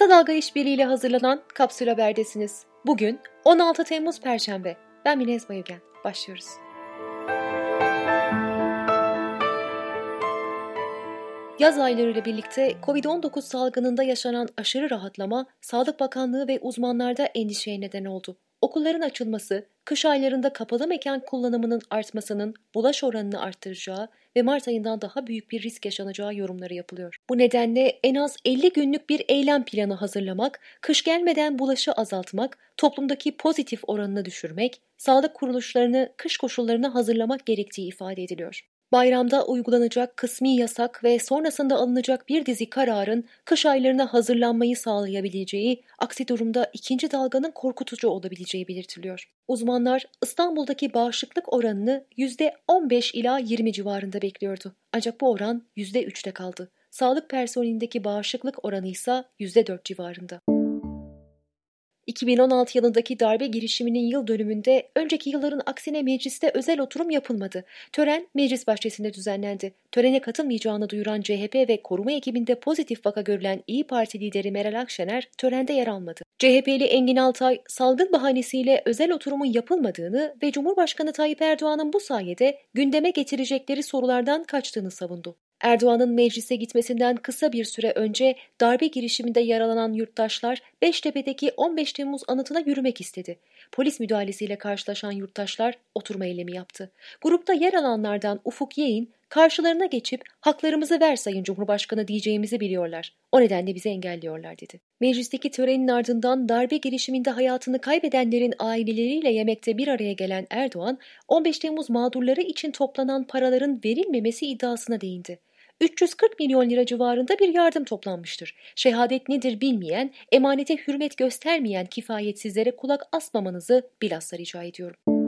Kısa Dalga İşbirliği ile hazırlanan Kapsül Haber'desiniz. Bugün 16 Temmuz Perşembe. Ben Minez Bayülgen. Başlıyoruz. Yaz aylarıyla birlikte Covid-19 salgınında yaşanan aşırı rahatlama, Sağlık Bakanlığı ve uzmanlarda endişeye neden oldu. Okulların açılması, kış aylarında kapalı mekan kullanımının artmasının bulaş oranını arttıracağı ve Mart ayından daha büyük bir risk yaşanacağı yorumları yapılıyor. Bu nedenle en az 50 günlük bir eylem planı hazırlamak, kış gelmeden bulaşı azaltmak, toplumdaki pozitif oranını düşürmek, sağlık kuruluşlarını kış koşullarına hazırlamak gerektiği ifade ediliyor. Bayramda uygulanacak kısmi yasak ve sonrasında alınacak bir dizi kararın kış aylarına hazırlanmayı sağlayabileceği, aksi durumda ikinci dalganın korkutucu olabileceği belirtiliyor. Uzmanlar İstanbul'daki bağışıklık oranını %15 ila 20 civarında bekliyordu. Ancak bu oran %3'te kaldı. Sağlık personelindeki bağışıklık oranı ise %4 civarında. 2016 yılındaki darbe girişiminin yıl dönümünde önceki yılların aksine mecliste özel oturum yapılmadı. Tören meclis bahçesinde düzenlendi. Törene katılmayacağını duyuran CHP ve koruma ekibinde pozitif vaka görülen İyi Parti lideri Meral Akşener törende yer almadı. CHP'li Engin Altay salgın bahanesiyle özel oturumun yapılmadığını ve Cumhurbaşkanı Tayyip Erdoğan'ın bu sayede gündeme getirecekleri sorulardan kaçtığını savundu. Erdoğan'ın meclise gitmesinden kısa bir süre önce darbe girişiminde yaralanan yurttaşlar Beştepe'deki 15 Temmuz anıtına yürümek istedi. Polis müdahalesiyle karşılaşan yurttaşlar oturma eylemi yaptı. Grupta yer alanlardan Ufuk Yeğin karşılarına geçip haklarımızı ver Sayın Cumhurbaşkanı diyeceğimizi biliyorlar. O nedenle bizi engelliyorlar dedi. Meclisteki törenin ardından darbe girişiminde hayatını kaybedenlerin aileleriyle yemekte bir araya gelen Erdoğan, 15 Temmuz mağdurları için toplanan paraların verilmemesi iddiasına değindi. 340 milyon lira civarında bir yardım toplanmıştır. Şehadet nedir bilmeyen, emanete hürmet göstermeyen kifayetsizlere kulak asmamanızı bilhassa rica ediyorum.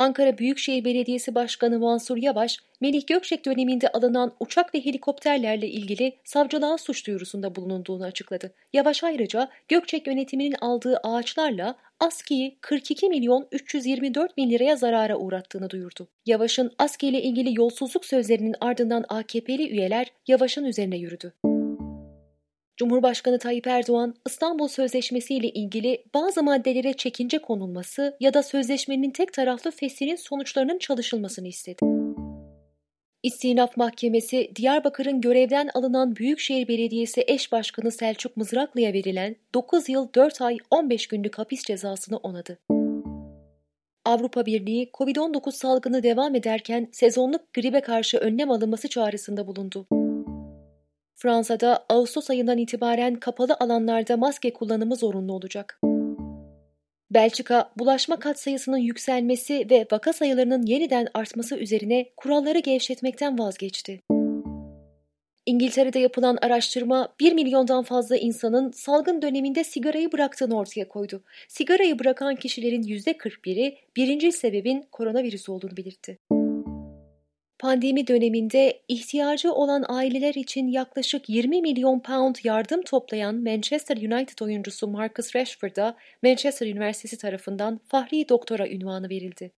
Ankara Büyükşehir Belediyesi Başkanı Mansur Yavaş, Melih Gökçek döneminde alınan uçak ve helikopterlerle ilgili savcılığa suç duyurusunda bulunduğunu açıkladı. Yavaş ayrıca Gökçek yönetiminin aldığı ağaçlarla ASKİ'yi 42 milyon 324 bin liraya zarara uğrattığını duyurdu. Yavaş'ın ASKİ ile ilgili yolsuzluk sözlerinin ardından AKP'li üyeler Yavaş'ın üzerine yürüdü. Cumhurbaşkanı Tayyip Erdoğan, İstanbul Sözleşmesi ile ilgili bazı maddelere çekince konulması ya da sözleşmenin tek taraflı feslinin sonuçlarının çalışılmasını istedi. İstinaf Mahkemesi, Diyarbakır'ın görevden alınan Büyükşehir Belediyesi eş başkanı Selçuk Mızraklı'ya verilen 9 yıl 4 ay 15 günlük hapis cezasını onadı. Avrupa Birliği, Covid-19 salgını devam ederken sezonluk gribe karşı önlem alınması çağrısında bulundu. Fransa'da Ağustos ayından itibaren kapalı alanlarda maske kullanımı zorunlu olacak. Belçika, bulaşma katsayısının yükselmesi ve vaka sayılarının yeniden artması üzerine kuralları gevşetmekten vazgeçti. İngiltere'de yapılan araştırma 1 milyondan fazla insanın salgın döneminde sigarayı bıraktığını ortaya koydu. Sigarayı bırakan kişilerin %41'i birinci sebebin koronavirüs olduğunu belirtti. Pandemi döneminde ihtiyacı olan aileler için yaklaşık 20 milyon pound yardım toplayan Manchester United oyuncusu Marcus Rashford'a Manchester Üniversitesi tarafından Fahri Doktora ünvanı verildi.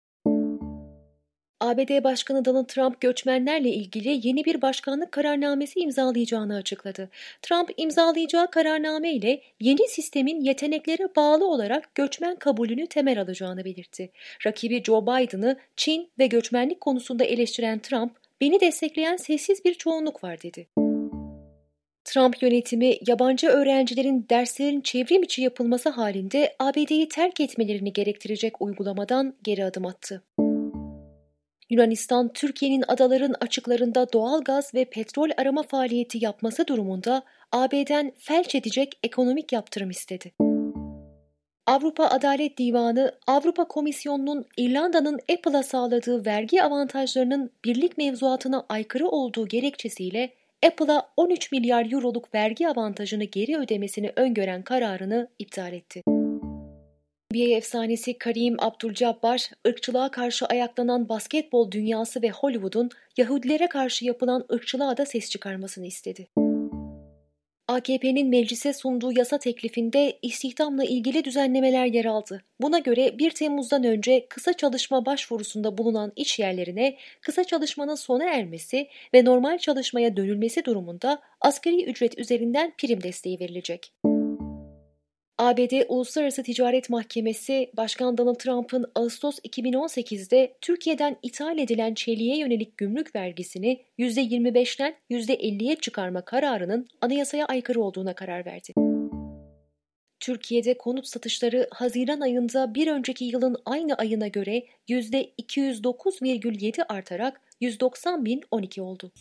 ABD Başkanı Donald Trump göçmenlerle ilgili yeni bir başkanlık kararnamesi imzalayacağını açıkladı. Trump imzalayacağı kararname ile yeni sistemin yeteneklere bağlı olarak göçmen kabulünü temel alacağını belirtti. Rakibi Joe Biden'ı Çin ve göçmenlik konusunda eleştiren Trump, beni destekleyen sessiz bir çoğunluk var dedi. Trump yönetimi yabancı öğrencilerin derslerin çevrim içi yapılması halinde ABD'yi terk etmelerini gerektirecek uygulamadan geri adım attı. Yunanistan, Türkiye'nin adaların açıklarında doğal gaz ve petrol arama faaliyeti yapması durumunda AB'den felç edecek ekonomik yaptırım istedi. Avrupa Adalet Divanı, Avrupa Komisyonu'nun İrlanda'nın Apple'a sağladığı vergi avantajlarının birlik mevzuatına aykırı olduğu gerekçesiyle Apple'a 13 milyar euroluk vergi avantajını geri ödemesini öngören kararını iptal etti. NBA efsanesi Kareem Abdul-Jabbar, ırkçılığa karşı ayaklanan basketbol dünyası ve Hollywood'un Yahudilere karşı yapılan ırkçılığa da ses çıkarmasını istedi. AKP'nin meclise sunduğu yasa teklifinde istihdamla ilgili düzenlemeler yer aldı. Buna göre 1 Temmuz'dan önce kısa çalışma başvurusunda bulunan iş yerlerine kısa çalışmanın sona ermesi ve normal çalışmaya dönülmesi durumunda asgari ücret üzerinden prim desteği verilecek. ABD Uluslararası Ticaret Mahkemesi, Başkan Donald Trump'ın Ağustos 2018'de Türkiye'den ithal edilen çeliğe yönelik gümrük vergisini %25'ten %50'ye çıkarma kararının anayasaya aykırı olduğuna karar verdi. Türkiye'de konut satışları Haziran ayında bir önceki yılın aynı ayına göre %209,7 artarak 190.012 oldu.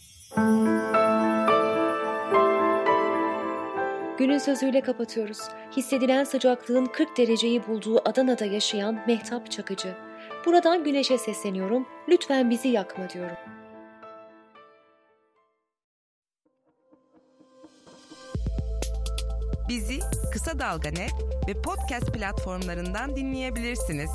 Günün sözüyle kapatıyoruz. Hissedilen sıcaklığın 40 dereceyi bulduğu Adana'da yaşayan Mehtap Çakıcı. Buradan güneşe sesleniyorum. Lütfen bizi yakma diyorum. Bizi Kısa Dalga ve podcast platformlarından dinleyebilirsiniz.